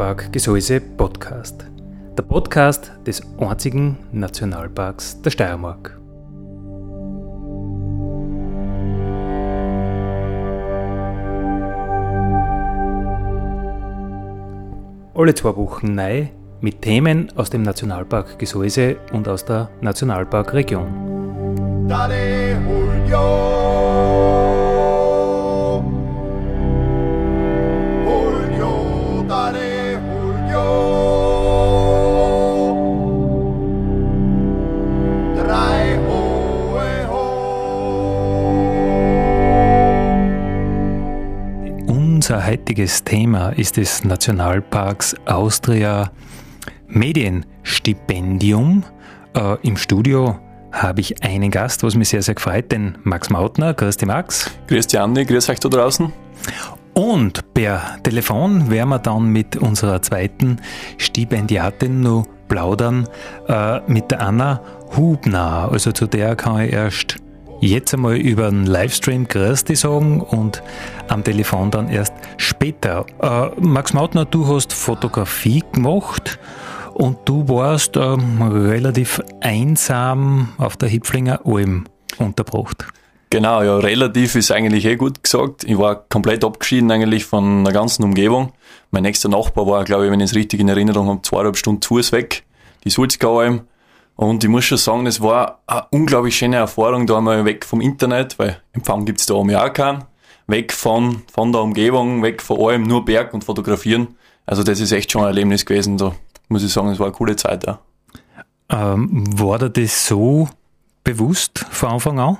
Nationalpark Gesäuse Podcast. Der Podcast des einzigen Nationalparks der Steiermark. Alle zwei Wochen neu mit Themen aus dem Nationalpark Gesäuse und aus der Nationalparkregion. Dale, Heutiges Thema ist des Nationalparks Austria Medienstipendium. Äh, Im Studio habe ich einen Gast, was mich sehr, sehr gefreut, den Max Mautner. Grüß dich, Max. Grüß dich, Andi. Grüß euch da draußen. Und per Telefon werden wir dann mit unserer zweiten Stipendiatin noch plaudern, äh, mit der Anna Hubner. Also zu der kann ich erst jetzt einmal über einen Livestream Grüß sagen und am Telefon dann erst später. Äh, Max Mautner, du hast Fotografie gemacht und du warst ähm, relativ einsam auf der Hipflinger Alm unterbracht. Genau, ja, relativ ist eigentlich eh gut gesagt. Ich war komplett abgeschieden eigentlich von der ganzen Umgebung. Mein nächster Nachbar war, glaube ich, wenn ich es richtig in Erinnerung habe, zweieinhalb Stunden zu weg, die Sulzgaualm. Und ich muss schon sagen, das war eine unglaublich schöne Erfahrung, da einmal weg vom Internet, weil Empfang gibt's da oben ja auch keinen. Weg von, von der Umgebung, weg von allem, nur Berg und fotografieren. Also das ist echt schon ein Erlebnis gewesen. Da muss ich sagen, es war eine coole Zeit, ja. Ähm, war dir das so bewusst von Anfang an?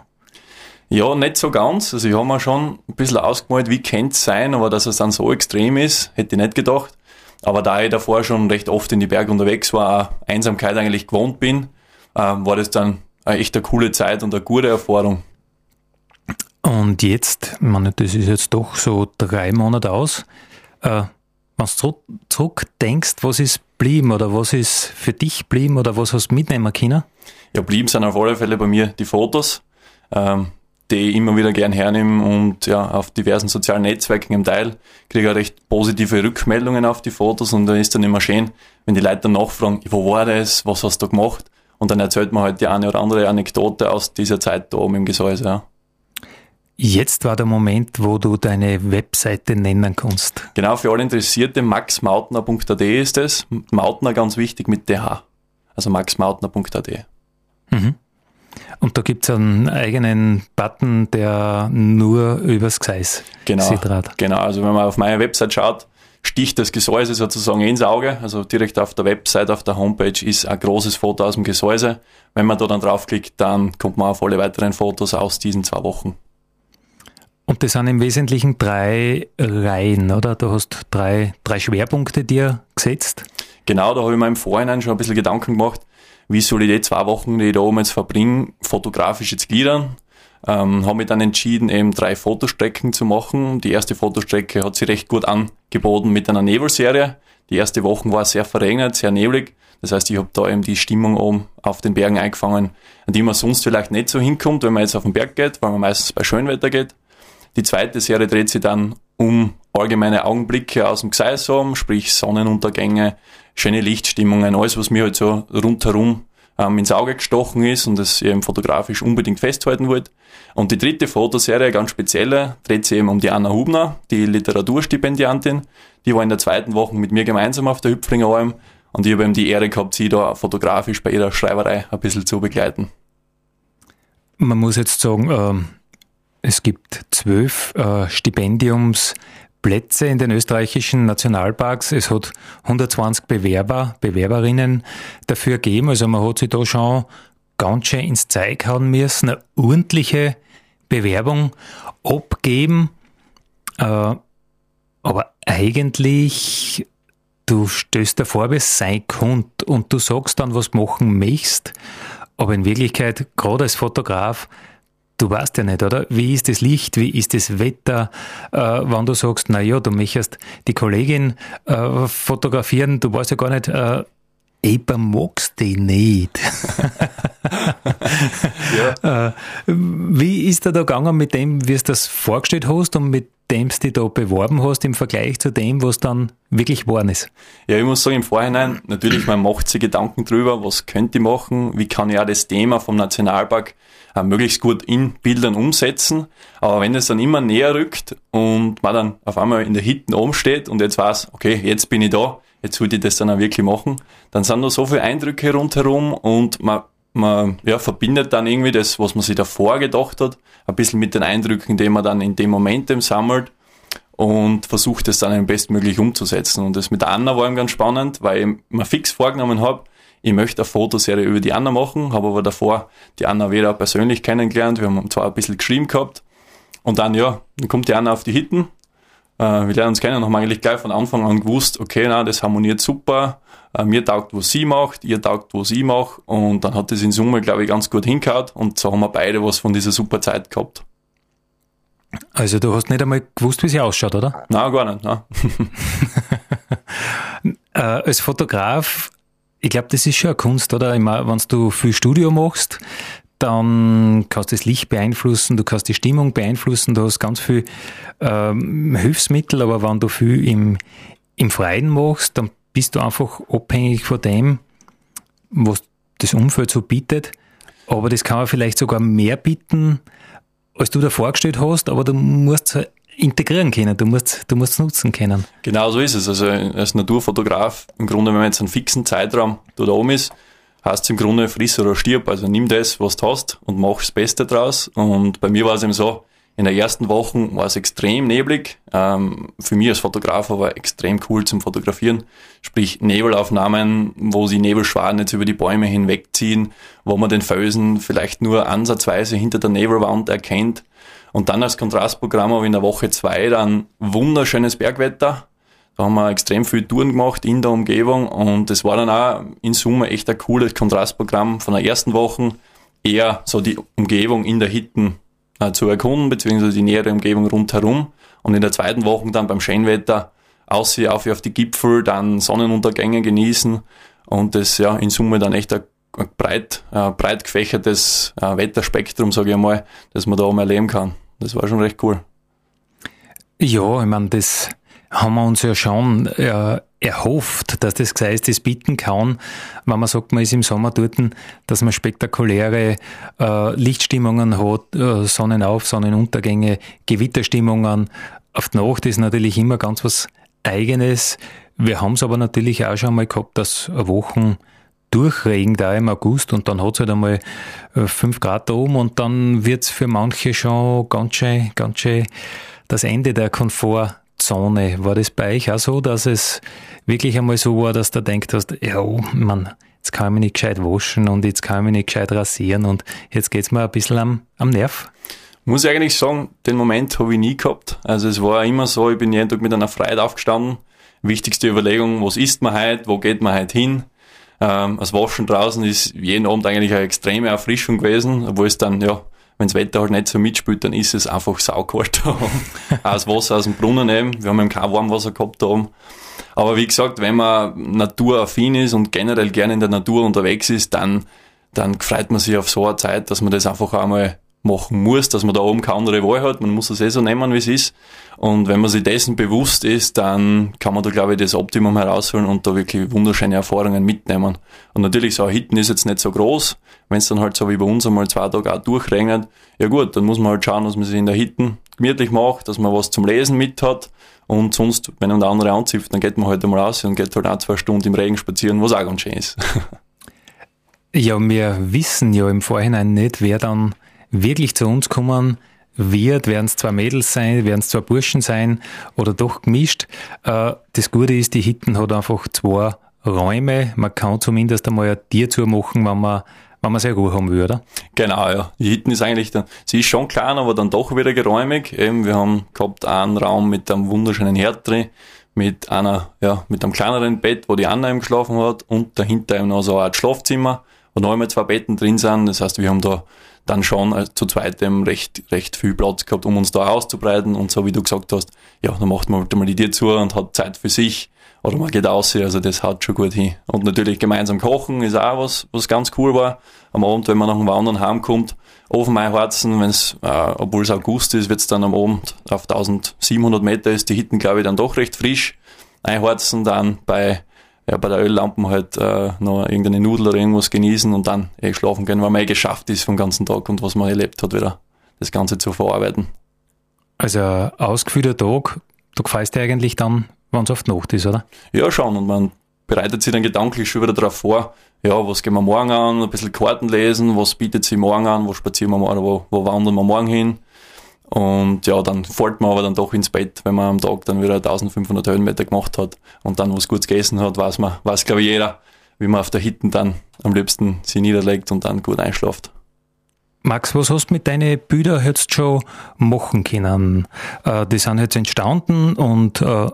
Ja, nicht so ganz. Also ich habe mir schon ein bisschen ausgemalt, wie könnte es sein, aber dass es dann so extrem ist, hätte ich nicht gedacht. Aber da ich davor schon recht oft in die Berge unterwegs war, Einsamkeit eigentlich gewohnt bin, äh, war das dann eine echt eine coole Zeit und eine gute Erfahrung. Und jetzt, ich meine, das ist jetzt doch so drei Monate aus. Äh, wenn du zurückdenkst, was ist blieben oder was ist für dich blieben oder was hast du mitnehmen können? Ja, blieben sind auf alle Fälle bei mir die Fotos. Ähm, die ich immer wieder gern hernehme und ja, auf diversen sozialen Netzwerken im Teil kriege ich recht positive Rückmeldungen auf die Fotos und da ist dann immer schön, wenn die Leute dann nachfragen, wo war das, was hast du gemacht? Und dann erzählt man halt die eine oder andere Anekdote aus dieser Zeit da oben im Gesäuse, ja. Jetzt war der Moment, wo du deine Webseite nennen kannst. Genau, für alle Interessierte, maxmautner.at ist es. Mautner ganz wichtig mit DH. Also maxmautner.at. Mhm. Und da gibt es einen eigenen Button, der nur übers Gseis genau, Genau, also wenn man auf meine Website schaut, sticht das Gesäuse sozusagen ins Auge. Also direkt auf der Website, auf der Homepage ist ein großes Foto aus dem Gesäuse. Wenn man da dann draufklickt, dann kommt man auf alle weiteren Fotos aus diesen zwei Wochen. Und das sind im Wesentlichen drei Reihen, oder? Du hast drei, drei Schwerpunkte dir gesetzt. Genau, da habe ich mir im Vorhinein schon ein bisschen Gedanken gemacht, wie soll ich die zwei Wochen, die ich da oben jetzt verbringe, fotografisch jetzt gliedern. Ähm, habe mich dann entschieden, eben drei Fotostrecken zu machen. Die erste Fotostrecke hat sich recht gut angeboten mit einer Nebelserie. Die erste Woche war sehr verregnet, sehr neblig. Das heißt, ich habe da eben die Stimmung oben auf den Bergen eingefangen, an die man sonst vielleicht nicht so hinkommt, wenn man jetzt auf den Berg geht, weil man meistens bei Schönwetter geht. Die zweite Serie dreht sich dann um allgemeine Augenblicke aus dem Gseisam, sprich Sonnenuntergänge, schöne Lichtstimmungen, alles, was mir halt so rundherum ähm, ins Auge gestochen ist und das eben fotografisch unbedingt festhalten wollte. Und die dritte Fotoserie, ganz spezielle, dreht sich eben um die Anna Hubner, die Literaturstipendiantin. Die war in der zweiten Woche mit mir gemeinsam auf der Hüpflinger Alm und ich habe eben die Ehre gehabt, sie da fotografisch bei ihrer Schreiberei ein bisschen zu begleiten. Man muss jetzt sagen, ähm, es gibt zwölf äh, Stipendiums Plätze in den österreichischen Nationalparks. Es hat 120 Bewerber, Bewerberinnen dafür gegeben. Also man hat sich da schon ganz schön ins Zeug hauen müssen, eine ordentliche Bewerbung abgeben. Äh, aber eigentlich, du stößt davor, wie sein könnte und du sagst dann, was du machen möchtest. Aber in Wirklichkeit, gerade als Fotograf, du weißt ja nicht, oder? Wie ist das Licht, wie ist das Wetter, äh, wenn du sagst, na ja, du möchtest die Kollegin äh, fotografieren, du weißt ja gar nicht, äh, eben magst die nicht. ja. äh, wie ist da da gegangen mit dem, wie du das vorgestellt hast und mit dem du dich da beworben hast im Vergleich zu dem, was dann wirklich geworden ist? Ja, ich muss sagen, im Vorhinein, natürlich, man macht sich Gedanken drüber, was könnte ich machen, wie kann ich auch das Thema vom Nationalpark möglichst gut in Bildern umsetzen. Aber wenn es dann immer näher rückt und man dann auf einmal in der Hitten oben steht und jetzt weiß, okay, jetzt bin ich da, jetzt würde ich das dann auch wirklich machen, dann sind da so viele Eindrücke rundherum und man man ja, verbindet dann irgendwie das, was man sich davor gedacht hat, ein bisschen mit den Eindrücken, die man dann in dem Moment sammelt und versucht es dann bestmöglich umzusetzen. Und das mit Anna war eben ganz spannend, weil ich mir fix vorgenommen habe, ich möchte eine Fotoserie über die Anna machen, habe aber davor die Anna wieder persönlich kennengelernt. Wir haben zwar ein bisschen geschrieben gehabt und dann, ja, dann kommt die Anna auf die Hitten. Äh, wir lernen uns kennen, haben eigentlich gleich von Anfang an gewusst, okay, na, das harmoniert super. Äh, mir taugt, was sie macht, ihr taugt, was ich mache. Und dann hat das in Summe, glaube ich, ganz gut hingehauen und so haben wir beide was von dieser super Zeit gehabt. Also du hast nicht einmal gewusst, wie sie ausschaut, oder? Nein, gar nicht. Nein. äh, als Fotograf ich glaube, das ist schon eine Kunst, oder? Wenn du viel Studio machst, dann kannst du das Licht beeinflussen, du kannst die Stimmung beeinflussen, du hast ganz viel ähm, Hilfsmittel, aber wenn du viel im, im Freien machst, dann bist du einfach abhängig von dem, was das Umfeld so bietet. Aber das kann man vielleicht sogar mehr bieten, als du da vorgestellt hast, aber du musst integrieren können, du musst, du musst nutzen können. Genau so ist es. Also als Naturfotograf, im Grunde, wenn man jetzt einen fixen Zeitraum da oben ist, heißt es im Grunde friss oder stirb. Also nimm das, was du hast und mach das Beste draus. Und bei mir war es eben so, in der ersten Woche war es extrem neblig. Ähm, für mich als Fotograf aber extrem cool zum Fotografieren. Sprich Nebelaufnahmen, wo sie Nebelschwaden jetzt über die Bäume hinwegziehen, wo man den Felsen vielleicht nur ansatzweise hinter der Nebelwand erkennt. Und dann als Kontrastprogramm habe ich in der Woche zwei dann wunderschönes Bergwetter. Da haben wir extrem viel Touren gemacht in der Umgebung und es war dann auch in Summe echt ein cooles Kontrastprogramm von der ersten Woche. Eher so die Umgebung in der Hitten äh, zu erkunden, beziehungsweise die nähere Umgebung rundherum. Und in der zweiten Woche dann beim Schönwetter aussehen auf, auf die Gipfel, dann Sonnenuntergänge genießen und das ja in Summe dann echt ein breit, äh, breit gefächertes äh, Wetterspektrum, sage ich einmal, das man da oben erleben kann. Das war schon recht cool. Ja, ich meine, das haben wir uns ja schon äh, erhofft, dass das Gseis das bieten kann, wenn man sagt, man ist im Sommer dort, dass man spektakuläre äh, Lichtstimmungen hat, äh, Sonnenauf, Sonnenuntergänge, Gewitterstimmungen. Auf die Nacht ist natürlich immer ganz was Eigenes. Wir haben es aber natürlich auch schon mal gehabt, dass Wochen Durchregen da im August und dann hat es halt einmal äh, fünf Grad da oben und dann wird es für manche schon ganz schön, ganz schön das Ende der Komfortzone. War das bei euch auch so, dass es wirklich einmal so war, dass du denkt hast, ja, man, jetzt kann ich mich nicht gescheit waschen und jetzt kann ich mich nicht gescheit rasieren und jetzt geht's mir ein bisschen am, am Nerv? Muss ich eigentlich sagen, den Moment habe ich nie gehabt. Also es war immer so, ich bin jeden Tag mit einer Freude aufgestanden. Wichtigste Überlegung, was isst man heute, wo geht man heute hin? Ähm, das Waschen draußen ist jeden Abend eigentlich eine extreme Erfrischung gewesen, obwohl es dann, ja, wenn das Wetter halt nicht so mitspielt, dann ist es einfach saukalt da oben. Auch das Wasser aus dem Brunnen eben. Wir haben eben kein Warmwasser gehabt da oben. Aber wie gesagt, wenn man naturaffin ist und generell gerne in der Natur unterwegs ist, dann, dann freut man sich auf so eine Zeit, dass man das einfach einmal machen muss, dass man da oben keine andere Wahl hat. Man muss das eh so nehmen, wie es ist. Und wenn man sich dessen bewusst ist, dann kann man da, glaube ich, das Optimum herausholen und da wirklich wunderschöne Erfahrungen mitnehmen. Und natürlich, so ein Hitten ist jetzt nicht so groß. Wenn es dann halt so wie bei uns einmal zwei Tage auch durchregnet, ja gut, dann muss man halt schauen, dass man sich in der Hitten gemütlich macht, dass man was zum Lesen mit hat. Und sonst, wenn der andere anzipft, dann geht man halt einmal raus und geht halt auch zwei Stunden im Regen spazieren, was auch ganz schön ist. ja, wir wissen ja im Vorhinein nicht, wer dann wirklich zu uns kommen wird, werden es zwei Mädels sein, werden es zwei Burschen sein oder doch gemischt. Äh, das Gute ist, die Hitten hat einfach zwei Räume. Man kann zumindest einmal ein Tier zumachen, wenn man wenn man sehr Ruhe haben oder? Genau, ja. Die Hitten ist eigentlich dann, sie ist schon klein, aber dann doch wieder geräumig. Eben, wir haben gehabt einen Raum mit einem wunderschönen Herd drin, mit einer, ja, mit einem kleineren Bett, wo die Anna eben geschlafen hat und dahinter eben noch so ein Schlafzimmer, wo noch einmal zwei Betten drin sind. Das heißt, wir haben da dann schon äh, zu zweitem recht, recht viel Platz gehabt, um uns da auszubreiten. Und so wie du gesagt hast, ja, dann macht man halt mal die Tür zu und hat Zeit für sich oder man geht aus, also das haut schon gut hin. Und natürlich gemeinsam kochen ist auch was, was ganz cool war. Am Abend, wenn man nach dem Wandern heimkommt, Ofen einheizen, wenn es, äh, obwohl es August ist, wird es dann am Abend auf 1700 Meter ist die Hitten, glaube ich, dann doch recht frisch. Einheizen, dann bei, ja, bei der Öllampen halt äh, noch irgendeine Nudel oder irgendwas genießen und dann eh schlafen gehen, weil man eh geschafft ist vom ganzen Tag und was man erlebt hat, wieder das Ganze zu verarbeiten. Also ausgeführter Tag, du gefällst dir eigentlich dann wenn es die Nacht ist, oder? Ja, schon. Und man bereitet sich dann gedanklich schon wieder darauf vor, ja, was gehen wir morgen an, ein bisschen Karten lesen, was bietet sich morgen an, wo spazieren wir morgen, wo, wo wandern wir morgen hin. Und ja, dann fällt man aber dann doch ins Bett, wenn man am Tag dann wieder 1500 Höhenmeter gemacht hat und dann was Gutes gegessen hat, weiß man, weiß glaube ich jeder, wie man auf der Hitten dann am liebsten sich niederlegt und dann gut einschlaft. Max, was hast du mit deinen Bildern jetzt schon machen können? Äh, die sind jetzt entstanden und äh,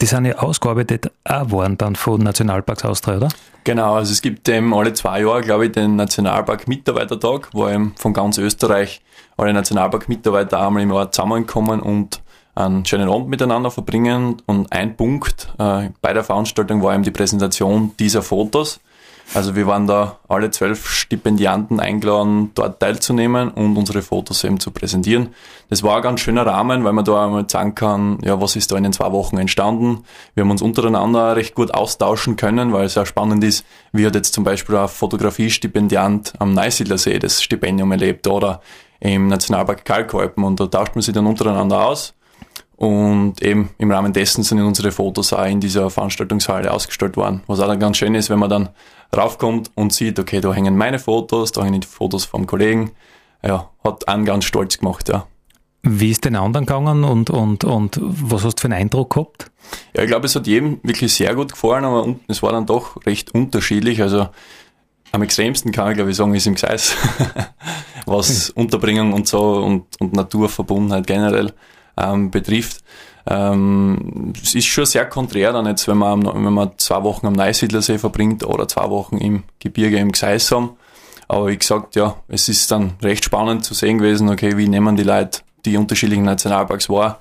die sind ja ausgearbeitet auch worden dann von Nationalparks Austria, oder? Genau, also es gibt eben alle zwei Jahre, glaube ich, den Nationalpark Mitarbeitertag, wo eben von ganz Österreich alle Nationalpark-Mitarbeiter einmal im Jahr zusammenkommen und einen schönen Abend miteinander verbringen. Und ein Punkt äh, bei der Veranstaltung war eben die Präsentation dieser Fotos. Also wir waren da alle zwölf Stipendianten eingeladen, dort teilzunehmen und unsere Fotos eben zu präsentieren. Das war ein ganz schöner Rahmen, weil man da einmal sagen kann, ja, was ist da in den zwei Wochen entstanden. Wir haben uns untereinander recht gut austauschen können, weil es ja spannend ist, wie hat jetzt zum Beispiel ein Fotografiestipendiant am Neusiedlersee das Stipendium erlebt oder im Nationalpark Kalkalpen und da tauscht man sich dann untereinander aus. Und eben im Rahmen dessen sind unsere Fotos auch in dieser Veranstaltungshalle ausgestellt worden. Was auch dann ganz schön ist, wenn man dann raufkommt und sieht, okay, da hängen meine Fotos, da hängen die Fotos vom Kollegen. Ja, hat einen ganz stolz gemacht, ja. Wie ist den anderen gegangen und, und, und was hast du für einen Eindruck gehabt? Ja, ich glaube, es hat jedem wirklich sehr gut gefallen, aber es war dann doch recht unterschiedlich. Also am extremsten kann ich glaube ich sagen, ist im Gseis, was hm. Unterbringung und so und, und Naturverbundenheit generell ähm, betrifft. Ähm, es ist schon sehr konträr dann jetzt, wenn man, wenn man zwei Wochen am Neusiedlersee verbringt oder zwei Wochen im Gebirge im Gseisam. Aber wie gesagt, ja, es ist dann recht spannend zu sehen gewesen, okay, wie nehmen die Leute die unterschiedlichen Nationalparks wahr,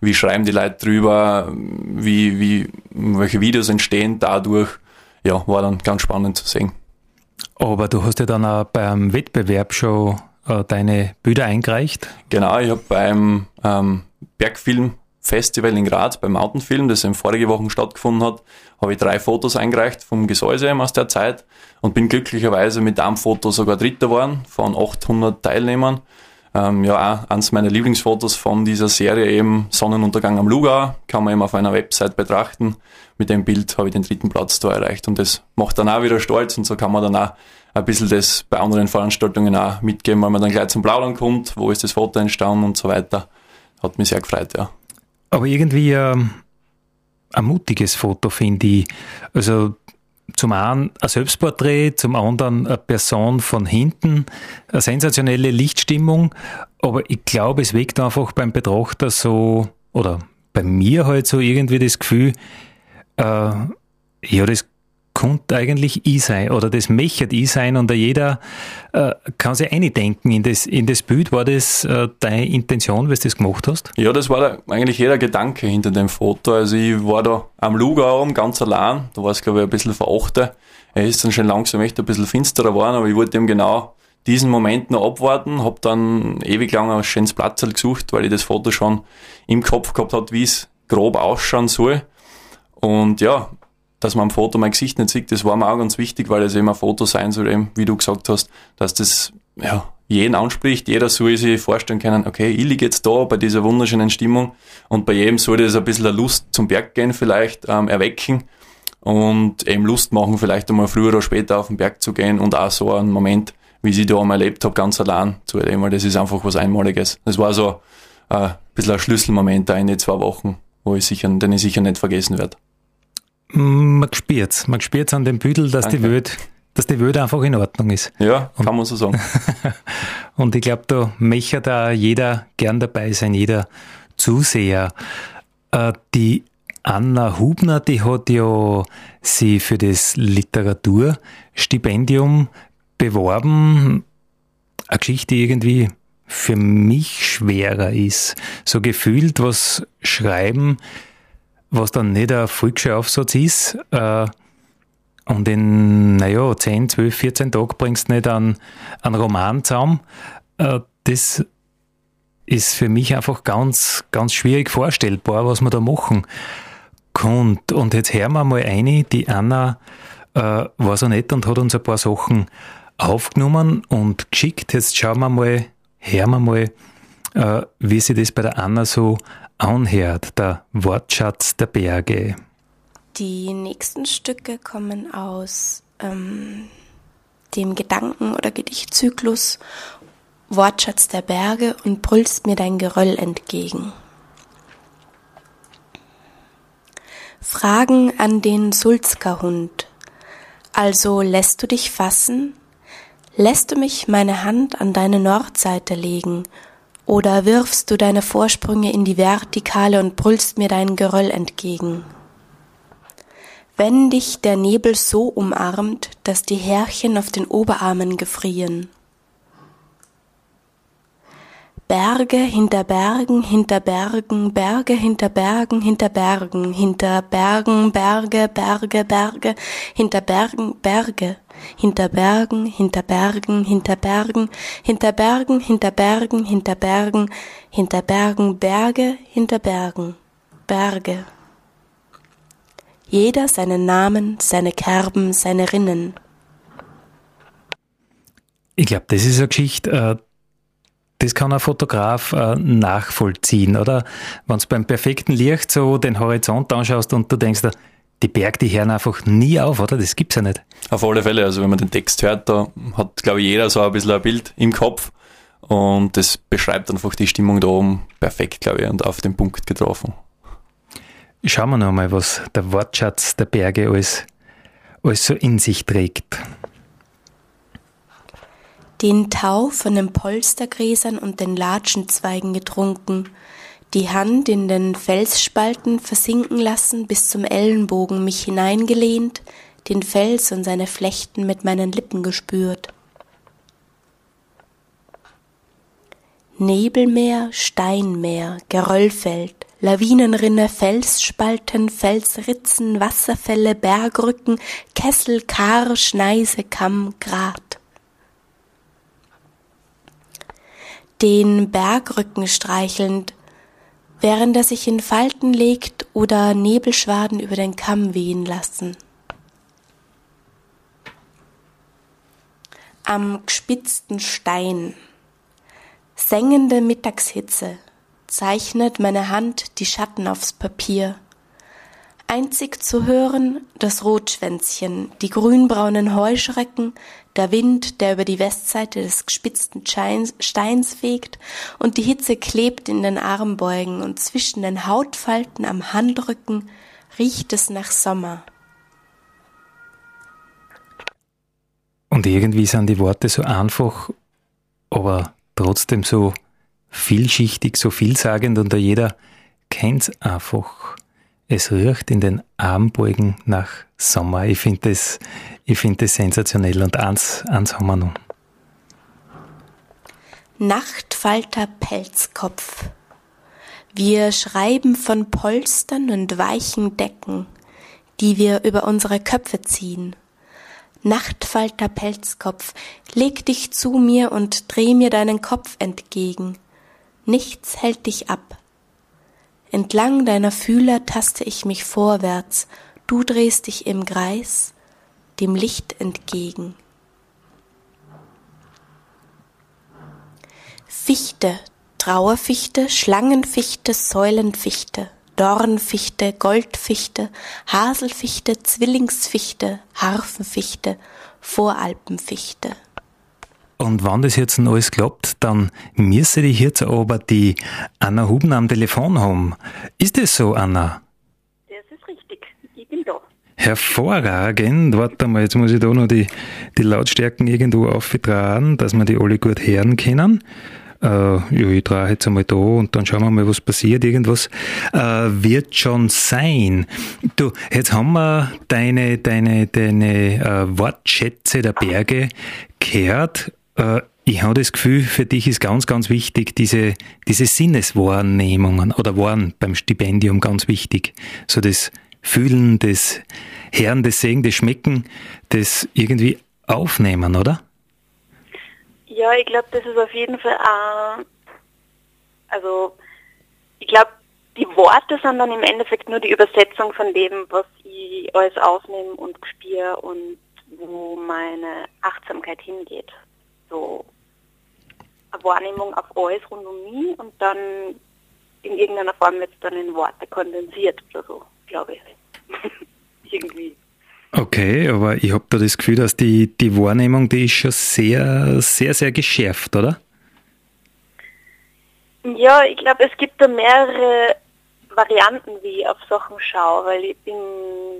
wie schreiben die Leute drüber, wie, wie, welche Videos entstehen dadurch. Ja, war dann ganz spannend zu sehen. Aber du hast ja dann auch beim Wettbewerb schon äh, deine Bilder eingereicht? Genau, ich habe beim ähm, Bergfilmfestival in Graz, beim Mountainfilm, das im vorige Wochen stattgefunden hat, habe ich drei Fotos eingereicht vom Gesäuse aus der Zeit und bin glücklicherweise mit einem Foto sogar Dritter geworden von 800 Teilnehmern. Ähm, ja, auch eines meiner Lieblingsfotos von dieser Serie eben Sonnenuntergang am Lugau, kann man eben auf einer Website betrachten. Mit dem Bild habe ich den dritten Platz da erreicht und das macht dann auch wieder stolz und so kann man dann auch ein bisschen das bei anderen Veranstaltungen auch mitgeben, weil man dann gleich zum Plaudern kommt, wo ist das Foto entstanden und so weiter. Hat mich sehr gefreut, ja. Aber irgendwie ähm, ein mutiges Foto, finde ich. Also zum einen ein Selbstporträt, zum anderen eine Person von hinten, eine sensationelle Lichtstimmung, aber ich glaube, es weckt einfach beim Betrachter so, oder bei mir halt so irgendwie das Gefühl, äh, ja, das könnte eigentlich ich sein oder das möchte ich sein und jeder äh, kann sich eindenken in das, in das Bild. War das äh, deine Intention, wie du das gemacht hast? Ja, das war da eigentlich jeder Gedanke hinter dem Foto. Also ich war da am oben ganz allein, da war es glaube ich ein bisschen verachte. Er ist dann schon langsam echt ein bisschen finsterer geworden, aber ich wollte ihm genau diesen Moment noch abwarten, habe dann ewig lang ein schönes Platz gesucht, weil ich das Foto schon im Kopf gehabt hat, wie es grob ausschauen soll. Und ja, dass man am Foto mein Gesicht nicht sieht, das war mir auch ganz wichtig, weil es eben ein Foto sein soll, eben, wie du gesagt hast, dass das ja, jeden anspricht, jeder soll sich vorstellen können, okay, ich liege jetzt da bei dieser wunderschönen Stimmung und bei jedem soll das ein bisschen eine Lust zum Berg gehen vielleicht ähm, erwecken und eben Lust machen, vielleicht einmal früher oder später auf den Berg zu gehen und auch so einen Moment, wie ich da einmal erlebt habe, ganz allein zu erleben, weil das ist einfach was Einmaliges. Das war so äh, ein bisschen ein Schlüsselmoment da in den zwei Wochen, wo ich sicher, den ich sicher nicht vergessen werde. Man spürt's. Man spürt's an dem Büdel, dass die Welt, dass die Welt einfach in Ordnung ist. Ja, kann man so sagen. und ich glaube, da möchte da jeder gern dabei sein, jeder Zuseher. Äh, die Anna Hubner, die hat ja sie für das Literaturstipendium beworben. Eine Geschichte irgendwie für mich schwerer ist. So gefühlt was schreiben was dann nicht ein Volksschullaufsatz ist, äh, und in, naja, 10, 12, 14 Tagen bringst du nicht einen, einen Roman zusammen. Äh, das ist für mich einfach ganz, ganz schwierig vorstellbar, was man da machen kann. Und jetzt hören wir mal eine, die Anna äh, war so nett und hat uns ein paar Sachen aufgenommen und geschickt. Jetzt schauen wir mal, hören wir mal, äh, wie sich das bei der Anna so anhört, der Wortschatz der Berge. Die nächsten Stücke kommen aus ähm, dem Gedanken- oder Gedichtzyklus Wortschatz der Berge und brüllst mir dein Geröll entgegen. Fragen an den Sulzkerhund. Also lässt du dich fassen? Lässt du mich meine Hand an deine Nordseite legen? Oder wirfst du deine Vorsprünge in die Vertikale und brüllst mir dein Geröll entgegen? wenn dich der Nebel so umarmt, dass die Härchen auf den Oberarmen gefrieren. Berge hinter Bergen, hinter Bergen, Berge hinter Bergen, hinter Bergen, hinter Bergen, Berge, Berge, Berge, hinter Bergen, Berge, hinter Bergen, hinter Bergen, hinter Bergen, hinter Bergen, hinter Bergen, hinter Bergen, hinter Bergen, Berge, hinter Bergen, Berge jeder seinen Namen, seine Kerben, seine Rinnen. Ich glaube, das ist eine Geschichte, äh, das kann ein Fotograf äh, nachvollziehen, oder? Wenn du beim perfekten Licht so den Horizont anschaust und du denkst, die Berge, die hören einfach nie auf, oder? Das gibt's ja nicht. Auf alle Fälle. Also wenn man den Text hört, da hat, glaube ich, jeder so ein bisschen ein Bild im Kopf. Und das beschreibt einfach die Stimmung da oben perfekt, glaube ich, und auf den Punkt getroffen. Schauen wir noch mal, was der Wortschatz der Berge alles, alles so in sich trägt. Den Tau von den Polstergräsern und den Latschenzweigen getrunken, die Hand in den Felsspalten versinken lassen, bis zum Ellenbogen mich hineingelehnt, den Fels und seine Flechten mit meinen Lippen gespürt. Nebelmeer, Steinmeer, Geröllfeld, Lawinenrinne, Felsspalten, Felsritzen, Wasserfälle, Bergrücken, Kessel, Kar, Schneise, Kamm, Grat. Den Bergrücken streichelnd, während er sich in Falten legt oder Nebelschwaden über den Kamm wehen lassen. Am gespitzten Stein, sengende Mittagshitze, zeichnet meine Hand die Schatten aufs Papier. Einzig zu hören das Rotschwänzchen, die grünbraunen Heuschrecken, der Wind, der über die Westseite des gespitzten Steins fegt, und die Hitze klebt in den Armbeugen und zwischen den Hautfalten am Handrücken riecht es nach Sommer. Und irgendwie sind die Worte so einfach, aber trotzdem so vielschichtig, so vielsagend und jeder kennt's einfach. Es riecht in den Armbeugen nach Sommer. Ich finde das, ich finde das sensationell und eins, eins haben wir noch. Nachtfalter Pelzkopf. Wir schreiben von Polstern und weichen Decken, die wir über unsere Köpfe ziehen. Nachtfalter Pelzkopf, leg dich zu mir und dreh mir deinen Kopf entgegen nichts hält dich ab. Entlang deiner Fühler taste ich mich vorwärts, du drehst dich im Kreis, dem Licht entgegen. Fichte, Trauerfichte, Schlangenfichte, Säulenfichte, Dornfichte, Goldfichte, Haselfichte, Zwillingsfichte, Harfenfichte, Voralpenfichte. Und wenn das jetzt alles klappt, dann müsste ich jetzt aber die Anna Huben am Telefon haben. Ist das so, Anna? Das ist richtig. Ich bin da. Hervorragend. Warte mal, jetzt muss ich da noch die, die Lautstärken irgendwo auftragen, dass wir die alle gut hören können. Äh, ja, ich drehe jetzt einmal da und dann schauen wir mal, was passiert. Irgendwas äh, wird schon sein. Du, jetzt haben wir deine, deine, deine äh, Wortschätze der Berge gehört Äh, ich habe das Gefühl, für dich ist ganz, ganz wichtig, diese, diese Sinneswahrnehmungen oder waren beim Stipendium ganz wichtig. So das Fühlen, das Hören, das Sehen, das Schmecken, das irgendwie aufnehmen, oder? Ja, ich glaube, das ist auf jeden Fall auch, also ich glaube, die Worte sind dann im Endeffekt nur die Übersetzung von dem, was ich alles aufnehme und spüre und wo meine Achtsamkeit hingeht. So eine Wahrnehmung auf alles rund um mich und dann in irgendeiner Form wird es dann in Worte kondensiert oder so, glaube ich. Irgendwie. Okay, aber ich habe da das Gefühl, dass die, die Wahrnehmung, die ist schon sehr, sehr, sehr geschärft, oder? Ja, ich glaube, es gibt da mehrere Varianten, wie ich auf Sachen schaue, weil ich bin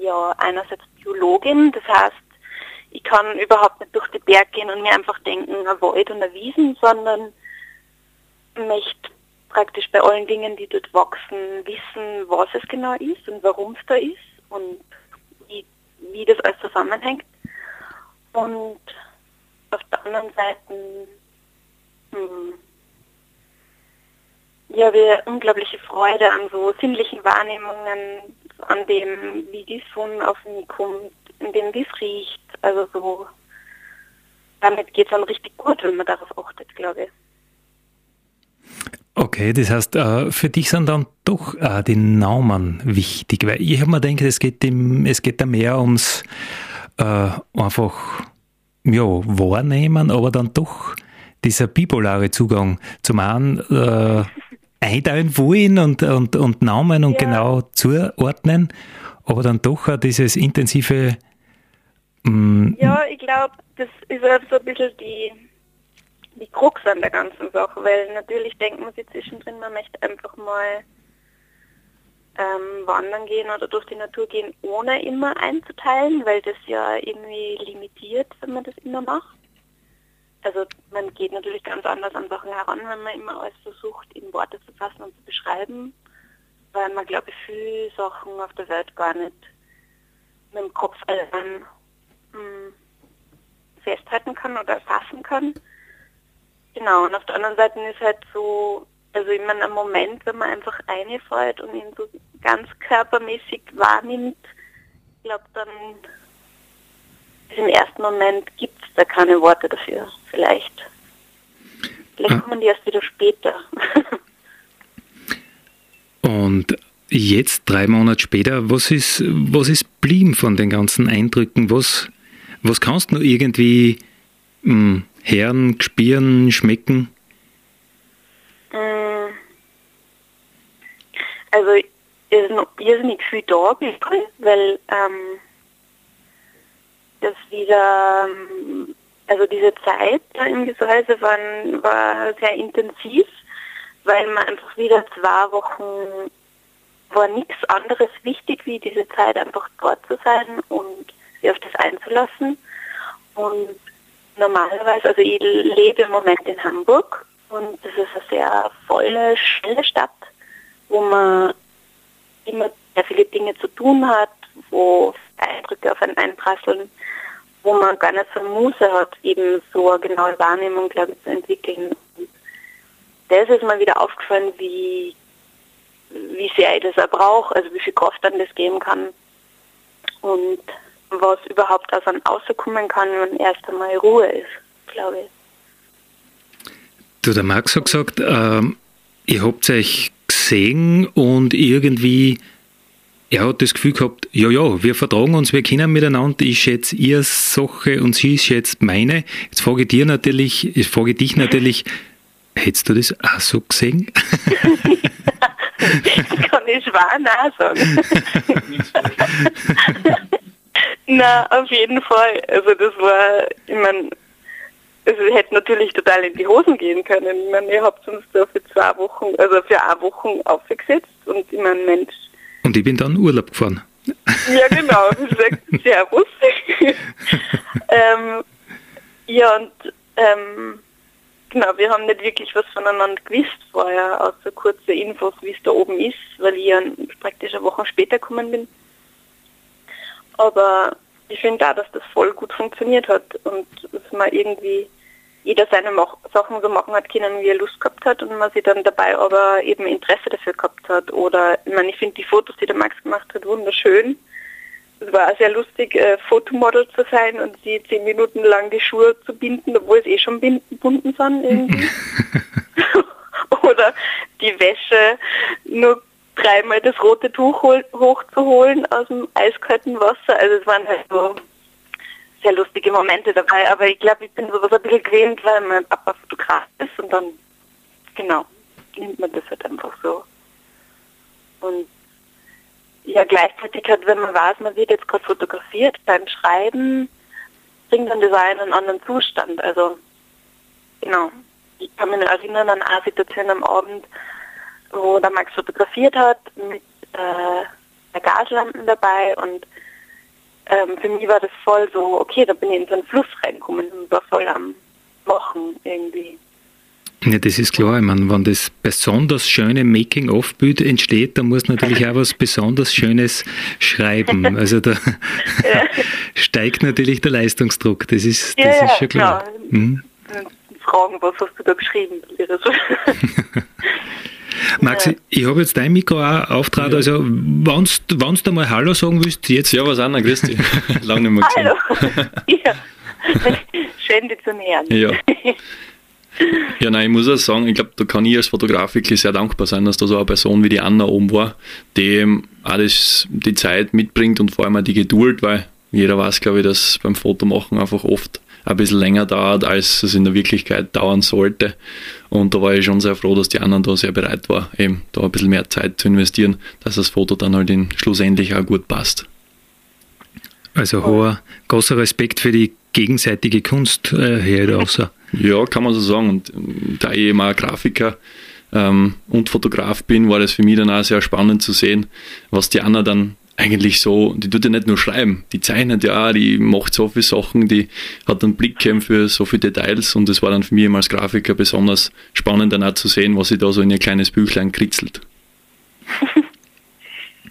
ja einerseits Biologin, das heißt, ich kann überhaupt nicht durch die Berg gehen und mir einfach denken, ein Wald und ein Wiesen, sondern möchte praktisch bei allen Dingen, die dort wachsen, wissen, was es genau ist und warum es da ist und wie, wie das alles zusammenhängt. Und auf der anderen Seite hm, ja, wir unglaubliche Freude an so sinnlichen Wahrnehmungen, an dem, wie die Sonne auf mich kommt, in dem, wie es riecht. Also so, damit geht es dann richtig gut, wenn man darauf achtet, glaube ich. Okay, das heißt, äh, für dich sind dann doch äh, die Namen wichtig, weil ich habe mir gedacht, es geht, im, es geht da mehr ums äh, einfach ja, wahrnehmen, aber dann doch dieser bipolare Zugang. Zum einen äh, einteilen wollen und, und, und Namen und ja. genau zuordnen, aber dann doch auch dieses intensive. Mm, ja, ich glaube, das ist so ein bisschen die, die Krux an der ganzen Sache, weil natürlich denkt man sich zwischendrin, man möchte einfach mal ähm, wandern gehen oder durch die Natur gehen, ohne immer einzuteilen, weil das ja irgendwie limitiert, wenn man das immer macht. Also man geht natürlich ganz anders an Sachen heran, wenn man immer alles versucht, in Worte zu fassen und zu beschreiben, weil man, glaube ich, viele Sachen auf der Welt gar nicht mit dem Kopf allein hm, festhalten kann oder fassen kann. Genau, und auf der anderen Seite ist halt so, also immer ein Moment, wenn man einfach einfällt und ihn so ganz körpermäßig wahrnimmt, ich glaube, dann im ersten Moment gibt es da keine Worte dafür, vielleicht. Vielleicht ah. kommen die erst wieder später. Und jetzt, drei Monate später, was ist, was ist blieben von den ganzen Eindrücken? Was, was kannst du irgendwie mh, hm, hören, spüren, schmecken? Mm. Also, ist noch irrsinnig viel da, weil ähm, dass wieder, ähm, also diese Zeit im Gesäuse war, war sehr intensiv, weil man einfach wieder zwei Wochen war nichts anderes wichtig, wie diese Zeit einfach dort zu sein und sich auf das einzulassen. Und normalerweise, also ich lebe im Moment in Hamburg und das ist eine sehr volle, schnelle Stadt, wo man immer sehr viele Dinge zu tun hat, wo Eindrücke auf einen einprasseln wo man gar nicht so Muße hat, eben so eine genaue Wahrnehmung, glaube ich, zu entwickeln. Und das ist mir wieder aufgefallen, wie, wie sehr ich das auch brauche, also wie viel Kraft dann das geben kann und was überhaupt aus einem rauskommen kann, wenn erst einmal Ruhe ist, glaube ich. Du, der Max hat gesagt, äh, ihr habt euch gesehen und irgendwie er hat das Gefühl gehabt, ja, ja, wir vertragen uns, wir kennen miteinander, ich schätze ihr Sache und sie schätzt meine. Jetzt frage ich dir natürlich, ich frage dich natürlich, hättest du das auch so gesehen? kann ich schwer nein sagen. Na, auf jeden Fall. Also das war, ich meine, also es hätte natürlich total in die Hosen gehen können. Ich meine, ihr habt uns da für zwei Wochen, also für eine Woche aufgesetzt und ich meine, Mensch, und ich bin dann Urlaub gefahren. Ja, genau. Servus. ähm, ja, und ähm, genau, wir haben nicht wirklich was voneinander gewusst vorher, außer kurze Infos, wie es da oben ist, weil ich ja praktisch eine Woche später gekommen bin. Aber ich finde auch, dass das voll gut funktioniert hat und dass man irgendwie jeder seine Mach Sachen so machen hat können, wie er Lust gehabt hat und man sich dann dabei aber eben Interesse dafür gehabt hat. Oder, ich meine, ich finde die Fotos, die der Max gemacht hat, wunderschön. Es war sehr lustig, äh, Fotomodel zu sein und sie zehn Minuten lang die Schuhe zu binden, obwohl es eh schon bunden sind irgendwie. Oder die Wäsche nur dreimal das rote Tuch hochzuholen aus dem eiskalten Wasser. Also es waren halt so sehr lustige Momente dabei, aber ich glaube, ich bin sowas ein bisschen gewöhnt, weil mein Papa Fotograf ist und dann, genau, nimmt man das halt einfach so. Und ja, gleichzeitig halt, wenn man weiß, man wird jetzt gerade fotografiert, beim Schreiben bringt dann das einen einen anderen Zustand. Also, genau. Ich kann mich erinnern an eine Situation am Abend, wo der Max fotografiert hat, mit äh, Gaslampen dabei und ähm, für mich war das voll so, okay, da bin ich in so einen Fluss reingekommen und war voll am Machen irgendwie. Ja, das ist klar. Ich meine, wenn das besonders schöne Making-of-Bild entsteht, dann muss natürlich auch was besonders Schönes schreiben. Also da steigt natürlich der Leistungsdruck. Das ist, das ja, ist schon klar. klar. Mhm. Fragen, was hast du da geschrieben? Max, ja. ich habe jetzt dein Mikro auch auftrat, ja. also wenn du mal Hallo sagen willst, jetzt. Ja, was Anna, grüß dich. Lange nicht mehr gesehen. Hallo. ja. Schön, dich zu nähern. Ja. Ja, nein, ich muss auch sagen, ich glaube, da kann ich als Fotograf wirklich sehr dankbar sein, dass da so eine Person wie die Anna oben war, die alles die Zeit mitbringt und vor allem auch die Geduld, weil jeder weiß, glaube ich, dass beim Fotomachen einfach oft ein bisschen länger dauert, als es in der Wirklichkeit dauern sollte. Und da war ich schon sehr froh, dass die anderen da sehr bereit war, eben da ein bisschen mehr Zeit zu investieren, dass das Foto dann halt in, schlussendlich auch gut passt. Also hoher, großer Respekt für die gegenseitige Kunst äh, her außer. Ja, kann man so sagen. Und ähm, da ich eben auch Grafiker ähm, und Fotograf bin, war das für mich dann auch sehr spannend zu sehen, was die Anna dann eigentlich so, die tut ja nicht nur schreiben, die zeichnet ja die macht so viele Sachen, die hat einen Blick für so viele Details und das war dann für mich als Grafiker besonders spannend dann auch zu sehen, was sie da so in ihr kleines Büchlein kritzelt.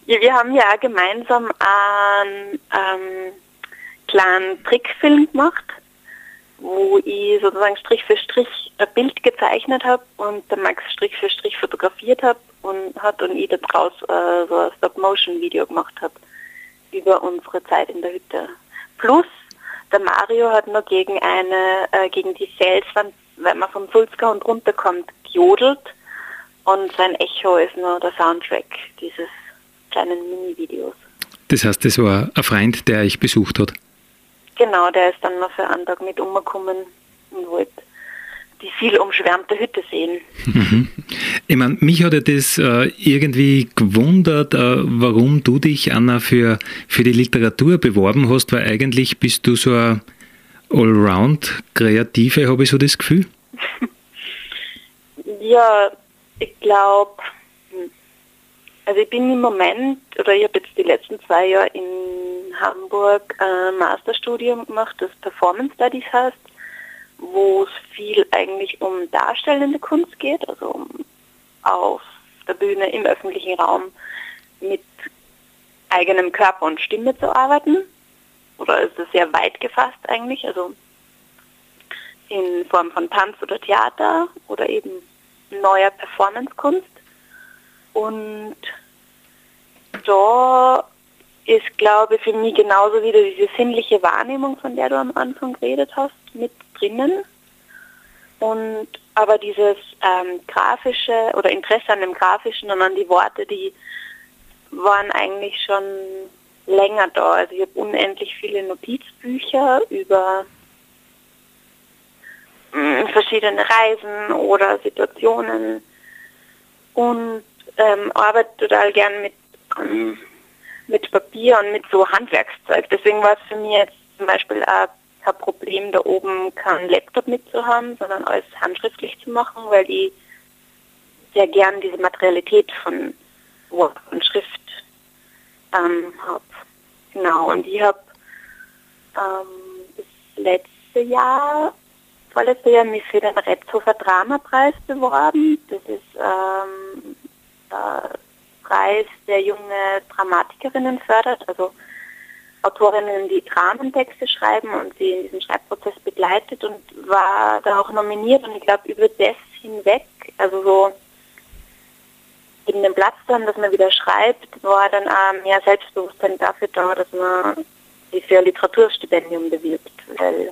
ja, wir haben ja auch gemeinsam einen ähm, kleinen Trickfilm gemacht, wo ich sozusagen Strich für Strich ein Bild gezeichnet habe und der Max Strich für Strich fotografiert habe und hat und ich daraus äh, so ein Stop-Motion-Video gemacht habe über unsere Zeit in der Hütte. Plus der Mario hat noch gegen eine, äh, gegen die Felswand, wenn man vom Sulzgau runterkommt, gejodelt und sein Echo ist nur der Soundtrack dieses kleinen Mini-Videos. Das heißt, das war ein Freund, der euch besucht hat? Genau, der ist dann noch für einen Tag mit umgekommen und wollte die viel umschwärmte Hütte sehen. Mhm. Ich meine, mich hat ja das äh, irgendwie gewundert, äh, warum du dich, Anna, für, für die Literatur beworben hast, weil eigentlich bist du so eine Allround-Kreative, habe ich so das Gefühl. ja, ich glaube, also ich bin im Moment, oder ich habe jetzt die letzten zwei Jahre in Hamburg ein Masterstudium gemacht, das Performance Studies heißt wo es viel eigentlich um darstellende Kunst geht, also um auf der Bühne im öffentlichen Raum mit eigenem Körper und Stimme zu arbeiten. Oder ist es sehr weit gefasst eigentlich, also in Form von Tanz oder Theater oder eben neuer Performancekunst. Und da ist, glaube ich, für mich genauso wieder diese sinnliche Wahrnehmung, von der du am Anfang geredet hast, mit drinnen. Und aber dieses ähm, grafische oder Interesse an dem Grafischen und an die Worte, die waren eigentlich schon länger da. Also ich habe unendlich viele Notizbücher über mh, hm, verschiedene Reisen oder Situationen und ähm, arbeite total gern mit, ähm, mit Papier und mit so Handwerkszeug. Deswegen war es für mich jetzt zum Beispiel auch kein Problem, da oben keinen Laptop mitzuhaben, sondern alles handschriftlich zu machen, weil ich sehr gern diese Materialität von Wort und Schrift ähm, habe. Genau, und ich habe ähm, das letzte Jahr, vorletzte Jahr mich für den Retzhofer Dramapreis beworben. Das ist ähm, Preis, der junge Dramatikerinnen fördert, also Autorinnen, die Rahmentexte schreiben und sie in diesem Schreibprozess begleitet und war da auch nominiert und ich glaube über das hinweg, also so in dem Platz dann, dass man wieder schreibt, war dann auch mehr Selbstbewusstsein dafür da, dass man sich für ein Literaturstipendium bewirbt, weil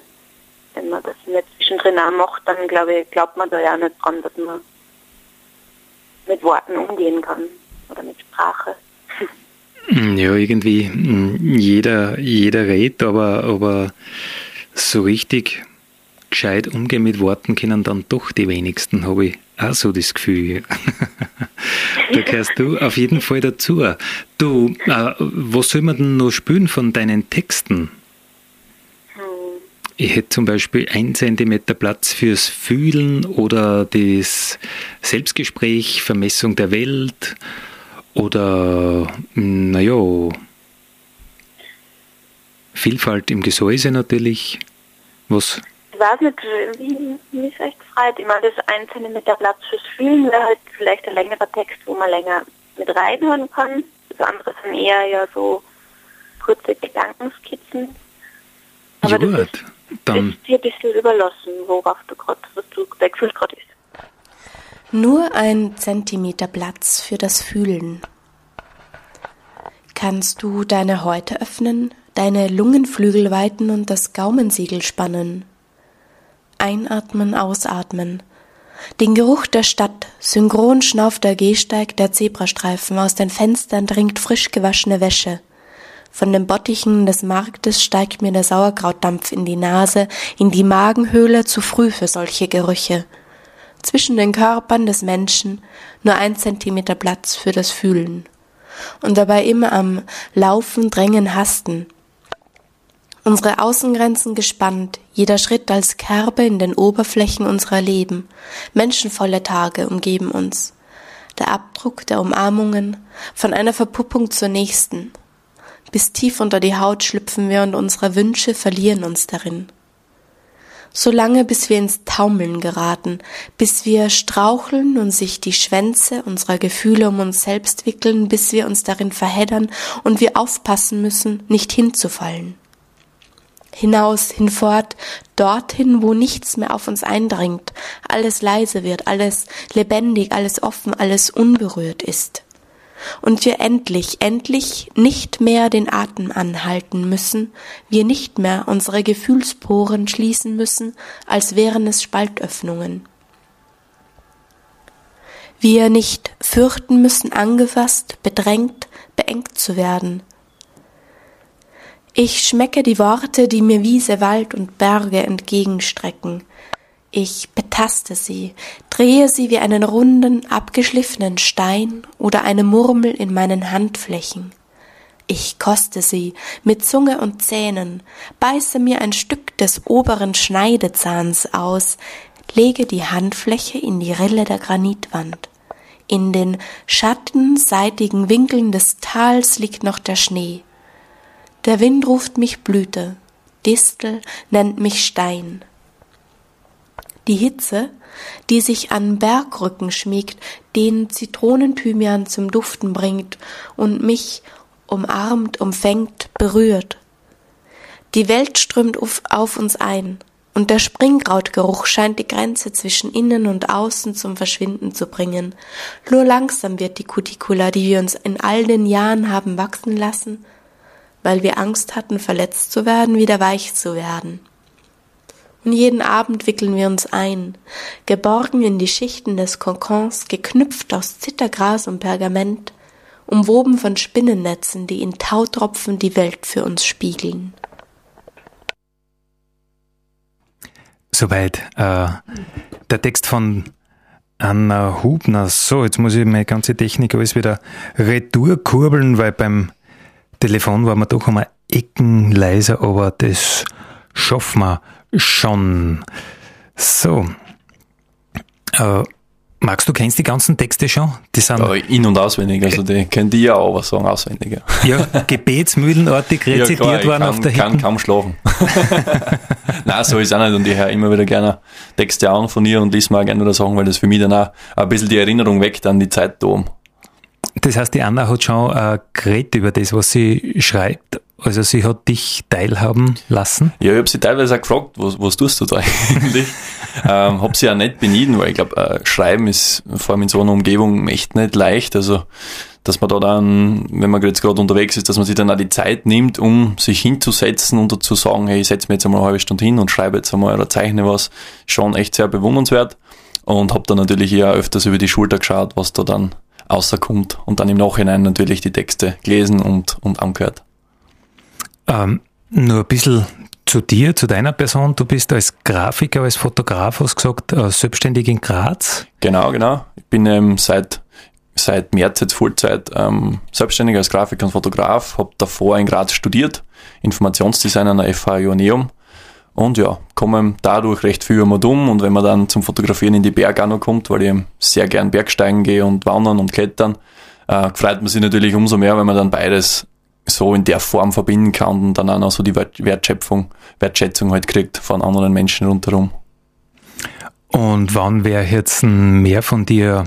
wenn man das nicht zwischendrin auch macht, dann glaube ich, glaubt man da ja nicht dran, dass man mit Worten umgehen kann oder mit Sprache. Ja, irgendwie hm, jeder, jeder redet, aber, aber so richtig gescheit umgehen mit Worten können dann doch die wenigsten, habe ich auch so das Gefühl. da gehörst du auf jeden Fall dazu. Du, äh, was soll man denn noch spüren von deinen Texten? Ich hätte zum Beispiel ein Zentimeter Platz fürs Fühlen oder das Selbstgespräch, Vermessung der Welt oder, hm, naja, Vielfalt im Gesäuse natürlich. Was? Ich weiß nicht, wie, wie es euch gefreut. Ich meine, das ein Zentimeter Platz fürs Fühlen wäre halt vielleicht ein längerer Text, wo man länger mit reinhören kann. Das andere sind eher ja so kurze Gedankenskizzen. Aber ja, das ist, dann ist dir ein bisschen überlassen, worauf du gerade, was du der Gefühl gerade ist. Nur ein Zentimeter Platz für das Fühlen. Kannst du deine Häute öffnen, deine Lungenflügel weiten und das Gaumensiegel spannen? Einatmen, ausatmen. Den Geruch der Stadt, synchron schnauft der Gehsteig der Zebrastreifen, aus den Fenstern dringt frisch gewaschene Wäsche. Von den Bottichen des Marktes steigt mir der Sauerkrautdampf in die Nase, in die Magenhöhle, zu früh für solche Gerüche zwischen den Körpern des Menschen nur ein Zentimeter Platz für das Fühlen und dabei immer am Laufen, Drängen, Hasten. Unsere Außengrenzen gespannt, jeder Schritt als Kerbe in den Oberflächen unserer Leben. Menschenvolle Tage umgeben uns. Der Abdruck der Umarmungen, von einer Verpuppung zur nächsten. Bis tief unter die Haut schlüpfen wir und unsere Wünsche verlieren uns darin so lange bis wir ins Taumeln geraten, bis wir straucheln und sich die Schwänze unserer Gefühle um uns selbst wickeln, bis wir uns darin verheddern und wir aufpassen müssen, nicht hinzufallen. Hinaus, hinfort, dorthin, wo nichts mehr auf uns eindringt, alles leise wird, alles lebendig, alles offen, alles unberührt ist und wir endlich, endlich nicht mehr den Atem anhalten müssen, wir nicht mehr unsere Gefühlsporen schließen müssen, als wären es Spaltöffnungen. Wir nicht fürchten müssen, angefasst, bedrängt, beengt zu werden. Ich schmecke die Worte, die mir Wiese, Wald und Berge entgegenstrecken, ich betaste sie, drehe sie wie einen runden, abgeschliffenen Stein oder eine Murmel in meinen Handflächen. Ich koste sie mit Zunge und Zähnen, beiße mir ein Stück des oberen Schneidezahns aus, lege die Handfläche in die Rille der Granitwand. In den schattenseitigen Winkeln des Tals liegt noch der Schnee. Der Wind ruft mich Blüte, Distel nennt mich Stein. Die Hitze, die sich an Bergrücken schmiegt, den Zitronenthymian zum Duften bringt und mich umarmt, umfängt, berührt. Die Welt strömt auf uns ein, und der Springkrautgeruch scheint die Grenze zwischen innen und außen zum Verschwinden zu bringen. Nur langsam wird die Cuticula, die wir uns in all den Jahren haben wachsen lassen, weil wir Angst hatten, verletzt zu werden, wieder weich zu werden und jeden Abend wickeln wir uns ein, geborgen in die Schichten des Kokons, geknüpft aus Zittergras und Pergament, umwoben von Spinnennetzen, die in Tautropfen die Welt für uns spiegeln. Soweit äh, der Text von Anna Hubner. So, jetzt muss ich meine ganze Technik alles wieder retourkurbeln, weil beim Telefon war man doch einmal Ecken leiser, aber das schaffen wir schon. So. Äh, Max, du kennst die ganzen Texte schon? Die sind ja, in- und auswendig, also die können die ja auch sagen, auswendig. Ja, gebetsmühlenartig rezitiert ja, klar, worden kann, auf der Ich kann kaum schlafen. Nein, so ist es auch nicht und ich höre immer wieder gerne Texte an von ihr und lese auch gerne wieder Sachen, weil das für mich dann auch ein bisschen die Erinnerung weckt an die Zeit da oben. Das heißt, die Anna hat schon äh, geredet über das, was sie schreibt Also sie hat dich teilhaben lassen? Ja, ich habe sie teilweise auch gefragt, was, was tust du da eigentlich? ähm, habe sie auch nicht benieden, weil ich glaube, äh, Schreiben ist vor allem in so einer Umgebung echt nicht leicht. Also dass man da dann, wenn man jetzt gerade unterwegs ist, dass man sich dann auch die Zeit nimmt, um sich hinzusetzen und zu sagen, hey, ich setze mir jetzt einmal eine halbe Stunde hin und schreibe jetzt einmal oder zeichne was, schon echt sehr bewundernswert. Und habe dann natürlich eher öfters über die Schulter geschaut, was da dann außerkommt und dann im Nachhinein natürlich die Texte gelesen und, und angehört. Ähm, nur ein bisschen zu dir, zu deiner Person. Du bist als Grafiker, als Fotograf, hast gesagt, äh, selbstständig in Graz. Genau, genau. Ich bin ähm, seit seit März jetzt Vollzeit ähm, selbstständig als Grafiker und Fotograf, habe davor in Graz studiert, Informationsdesign an der FH Ioneum und ja, komme dadurch recht viel immer dumm und wenn man dann zum Fotografieren in die Berge auch noch kommt, weil ich sehr gern Bergsteigen gehe und wandern und klettern, äh, freut man sich natürlich umso mehr, wenn man dann beides so in der Form verbinden kann und dann auch noch so die Wertschöpfung, Wertschätzung halt kriegt von anderen Menschen rundherum. Und wann wäre jetzt mehr von dir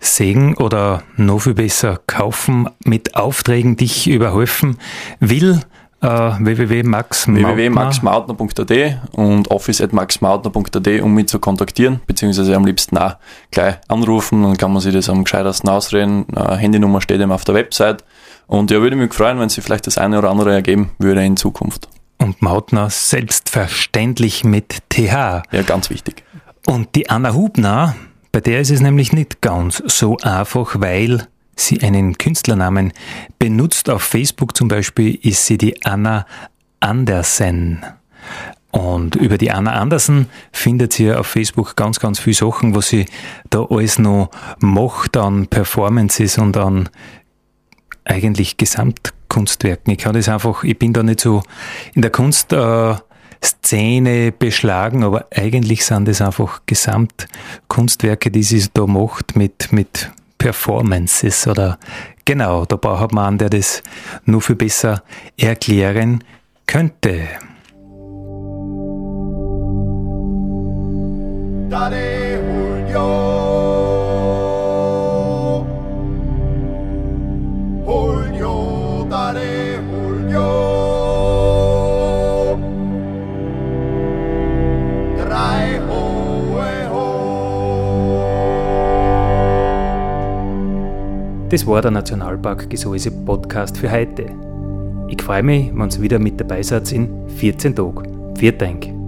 sägen oder noch viel besser kaufen, mit Aufträgen dich überhelfen will, äh, www.maxmautner.at und office.maxmautner.at, um mich zu kontaktieren, beziehungsweise am liebsten auch gleich anrufen, dann kann man sich das am gescheitersten ausreden. Äh, Handynummer steht eben auf der Website. Und ja, würde mich freuen, wenn sich vielleicht das eine oder andere ergeben würde in Zukunft. Und Mautner selbstverständlich mit TH. Ja, ganz wichtig. Und die Anna Hubner, bei der ist es nämlich nicht ganz so einfach, weil sie einen Künstlernamen benutzt. Auf Facebook zum Beispiel ist sie die Anna Andersen. Und über die Anna Andersen findet ihr auf Facebook ganz, ganz viele Sachen, was sie da alles noch macht an Performances und an eigentlich Gesamtkunstwerken. Ich kann das einfach, ich bin da nicht so in der Kunst äh, beschlagen, aber eigentlich sind das einfach Gesamtkunstwerke, die sie da macht mit, mit Performances oder genau, da braucht man einen, der das nur viel besser erklären könnte. Daddy Julio. Das war der Nationalpark Gesäuse Podcast für heute. Ich freue mich, wenn ihr wieder mit dabei seid in 14 Tagen. Vielen Dank.